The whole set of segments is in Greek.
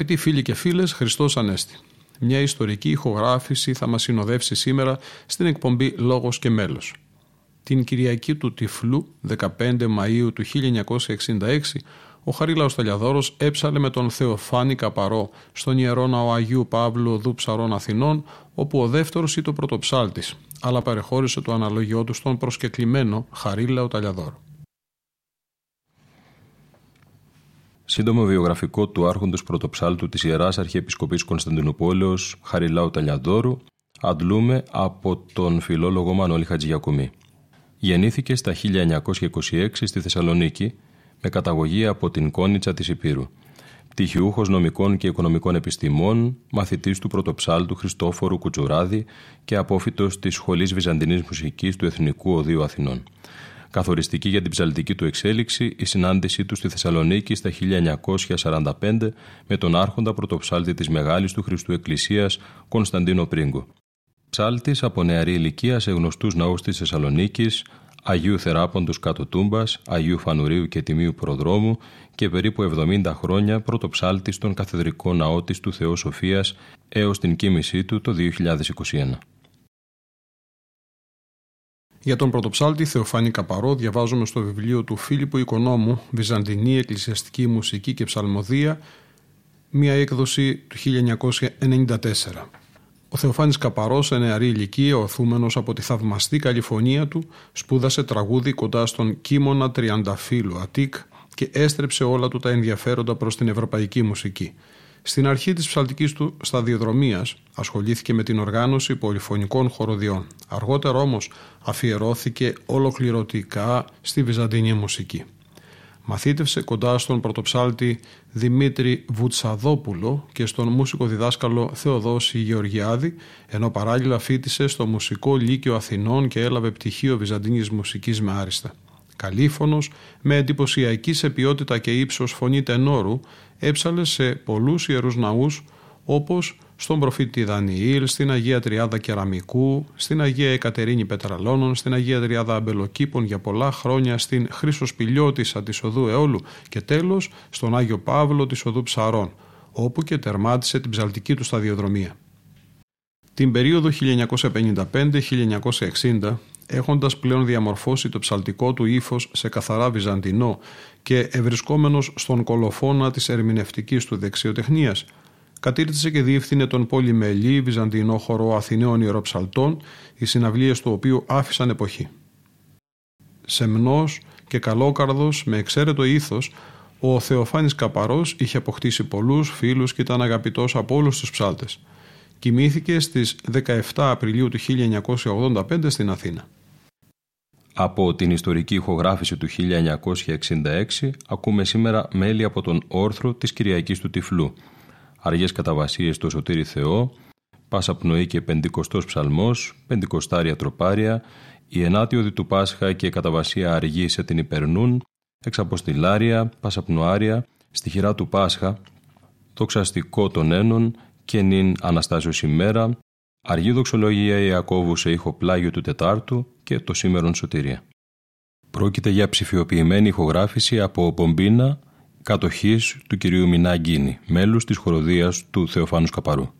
Αγαπητοί φίλοι και φίλες, Χριστός Ανέστη. Μια ιστορική ηχογράφηση θα μας συνοδεύσει σήμερα στην εκπομπή «Λόγος και μέλος». Την Κυριακή του Τυφλού, 15 Μαΐου του 1966, ο Χαρίλαος Ταλιαδόρος έψαλε με τον Θεοφάνη Καπαρό στον Ιερό Ναό Αγίου Παύλου Οδού Ψαρών Αθηνών, όπου ο δεύτερος ήταν ο πρωτοψάλτης, αλλά παρεχώρησε το αναλογιό του στον προσκεκλημένο Χαρίλαο Ταλιαδόρο. Σύντομο βιογραφικό του άρχοντος πρωτοψάλτου της Ιεράς Αρχιεπισκοπής Κωνσταντινούπολεως Χαριλάου Ταλιαδόρου αντλούμε από τον φιλόλογο Μανώλη Χατζηγιακουμή. Γεννήθηκε στα 1926 στη Θεσσαλονίκη με καταγωγή από την Κόνιτσα της Υπήρου. Πτυχιούχος νομικών και οικονομικών επιστημών, μαθητής του πρωτοψάλτου Χριστόφορου Κουτσουράδη και απόφυτος της Σχολής Βυζαντινής Μουσικής του Εθνικού Οδείου Αθηνών. Καθοριστική για την ψαλτική του εξέλιξη η συνάντησή του στη Θεσσαλονίκη στα 1945 με τον άρχοντα πρωτοψάλτη της Μεγάλης του Χριστού Εκκλησίας Κωνσταντίνο Πρίγκο. Ψάλτης από νεαρή ηλικία σε γνωστούς ναούς της Θεσσαλονίκης, Αγίου Θεράποντος κάτω Τούμπας, Αγίου Φανουρίου και Τιμίου Προδρόμου και περίπου 70 χρόνια πρωτοψάλτης στον καθεδρικό ναό της του Θεού Σοφίας έως την κοίμησή του το 2021. Για τον πρωτοψάλτη Θεοφάνη Καπαρό διαβάζουμε στο βιβλίο του Φίλιππου Οικονόμου «Βυζαντινή Εκκλησιαστική Μουσική και Ψαλμοδία» μία έκδοση του 1994. Ο Θεοφάνης Καπαρός, σε νεαρή ηλικία, οθούμενος από τη θαυμαστή καλυφωνία του, σπούδασε τραγούδι κοντά στον Κίμωνα Τριανταφύλου Αττικ και έστρεψε όλα του τα ενδιαφέροντα προς την ευρωπαϊκή μουσική. Στην αρχή της ψαλτικής του σταδιοδρομίας ασχολήθηκε με την οργάνωση πολυφωνικών χοροδιών. Αργότερα όμως αφιερώθηκε ολοκληρωτικά στη βυζαντινή μουσική. Μαθήτευσε κοντά στον πρωτοψάλτη Δημήτρη Βουτσαδόπουλο και στον μουσικό διδάσκαλο Θεοδόση Γεωργιάδη, ενώ παράλληλα φίτησε στο Μουσικό Λύκειο Αθηνών και έλαβε πτυχίο Βυζαντινής Μουσικής με άριστα. Καλήφωνος, με εντυπωσιακή σε ποιότητα και ύψος φωνή τενόρου, έψαλε σε πολλούς ιερούς ναούς όπως στον προφήτη Δανιήλ, στην Αγία Τριάδα Κεραμικού, στην Αγία Εκατερίνη Πετραλώνων, στην Αγία Τριάδα Αμπελοκήπων για πολλά χρόνια, στην Χρυσοσπηλιώτησα της Οδού Εόλου και τέλος στον Άγιο Παύλο της Οδού Ψαρών, όπου και τερμάτισε την ψαλτική του σταδιοδρομία. Την περίοδο 1955-1960, έχοντας πλέον διαμορφώσει το ψαλτικό του ύφος σε καθαρά βυζαντινό και ευρισκόμενος στον κολοφόνα της ερμηνευτικής του δεξιοτεχνίας, κατήρτισε και διεύθυνε τον πολυμελή βυζαντινό χορό Αθηναίων Ιεροψαλτών, οι συναυλίες του οποίου άφησαν εποχή. Σεμνός και καλόκαρδος με εξαίρετο ήθος, ο Θεοφάνης Καπαρός είχε αποκτήσει πολλούς φίλους και ήταν αγαπητός από όλους τους ψάλτες. Κοιμήθηκε στις 17 Απριλίου του 1985 στην Αθήνα. Από την ιστορική ηχογράφηση του 1966 ακούμε σήμερα μέλη από τον όρθρο της Κυριακής του Τυφλού, αργές καταβασίες στο Σωτήρι Θεό, Πάσα Πνοή και Πεντηκοστός Ψαλμός, Πεντηκοστάρια Τροπάρια, η Ενάτιοδη του Πάσχα και καταβασία αργή σε την Υπερνούν, Εξαποστηλάρια, Πασαπνοάρια, Στοιχειρά του Πάσχα, το ξαστικό των Ένων και νυν Αναστάσεως ημέρα, αργή δοξολογία Ιακώβου σε ήχο πλάγιο του Τετάρτου και το σήμερον Σωτηρία. Πρόκειται για ψηφιοποιημένη ηχογράφηση από Μπομπίνα, κατοχής του κυρίου Μινά Γκίνη, μέλους της χοροδίας του Θεοφάνους Καπαρού.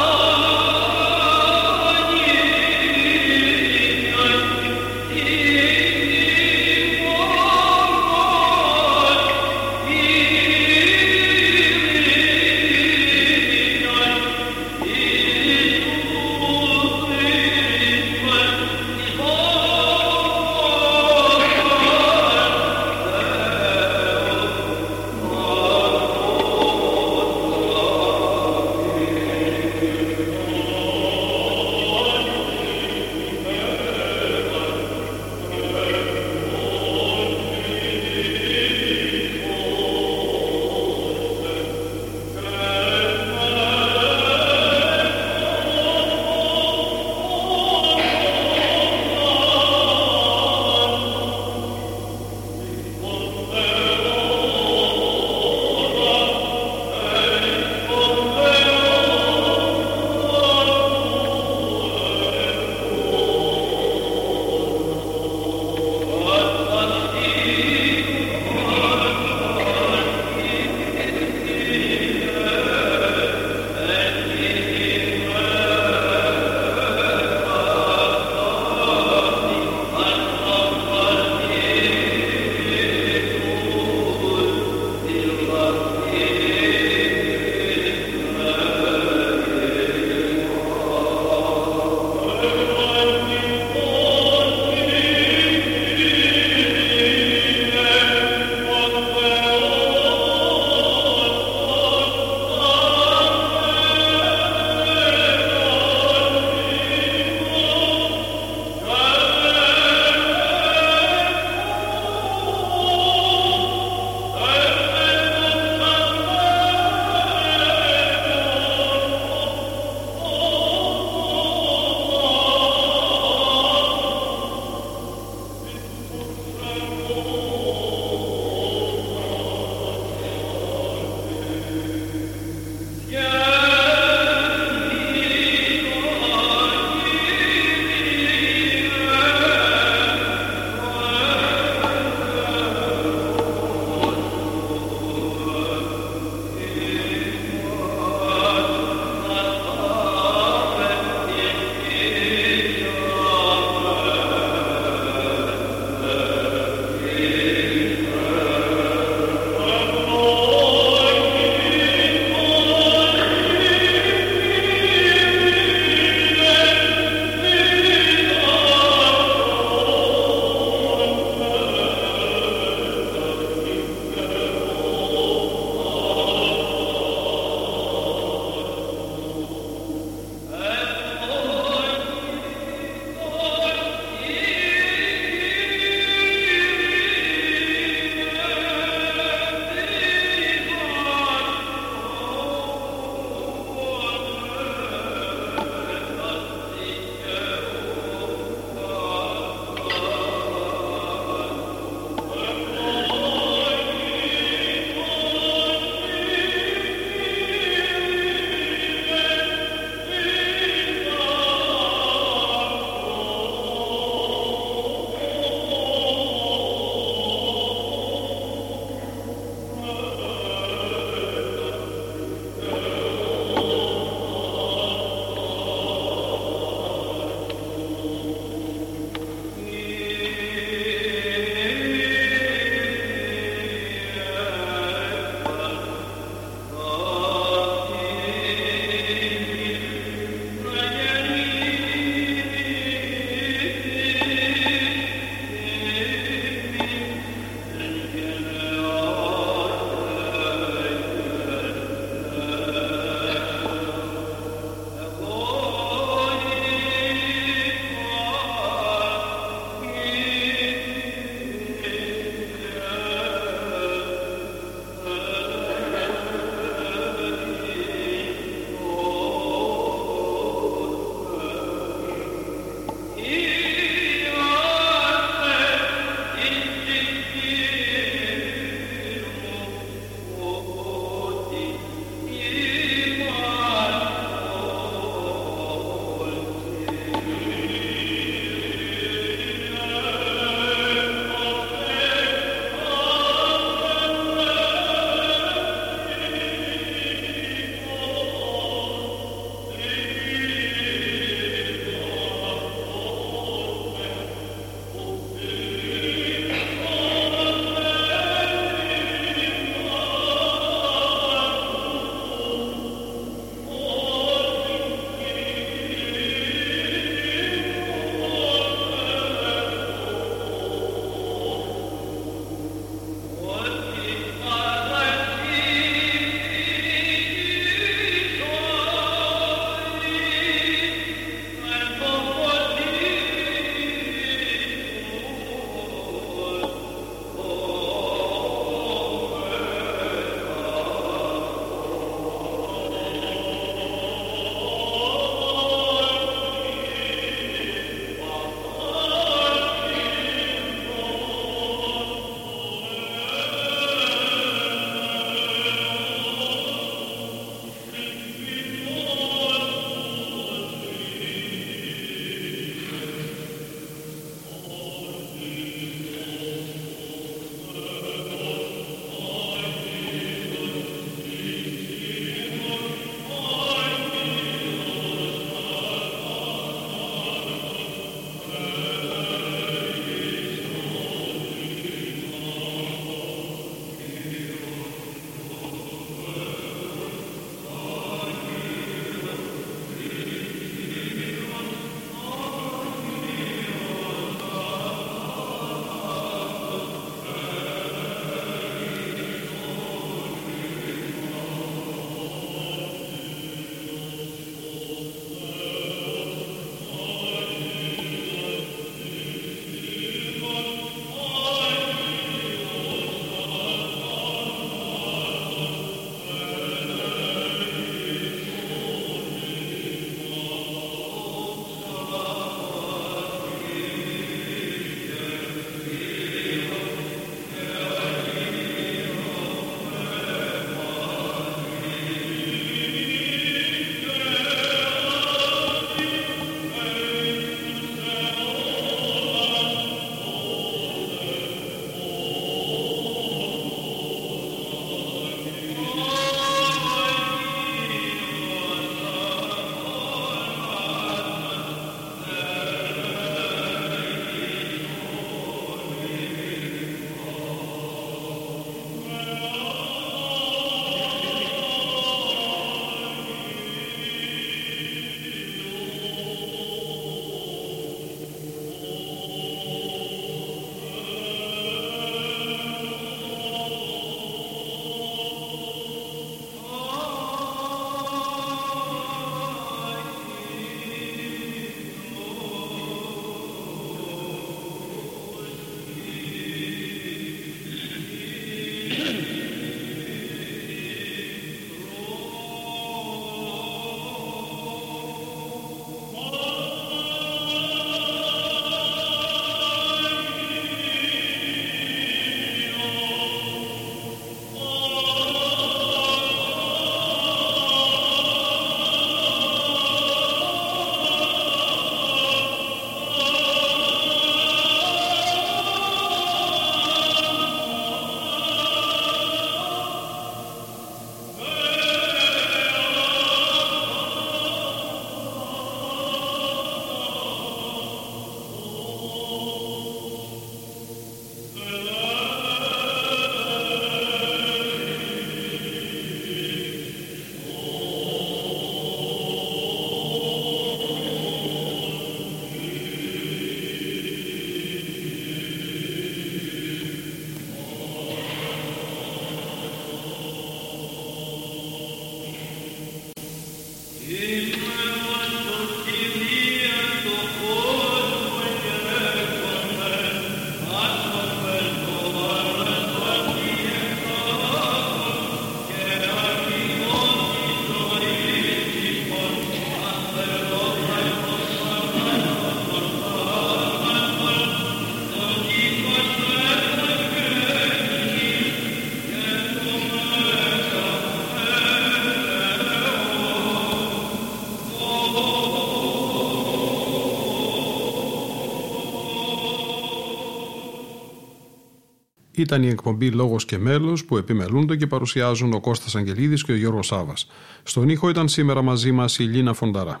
Ήταν η εκπομπή Λόγος και Μέλος που επιμελούνται και παρουσιάζουν ο Κώστας Αγγελίδης και ο Γιώργος Σάβας. Στον ήχο ήταν σήμερα μαζί μας η Λίνα Φονταρά.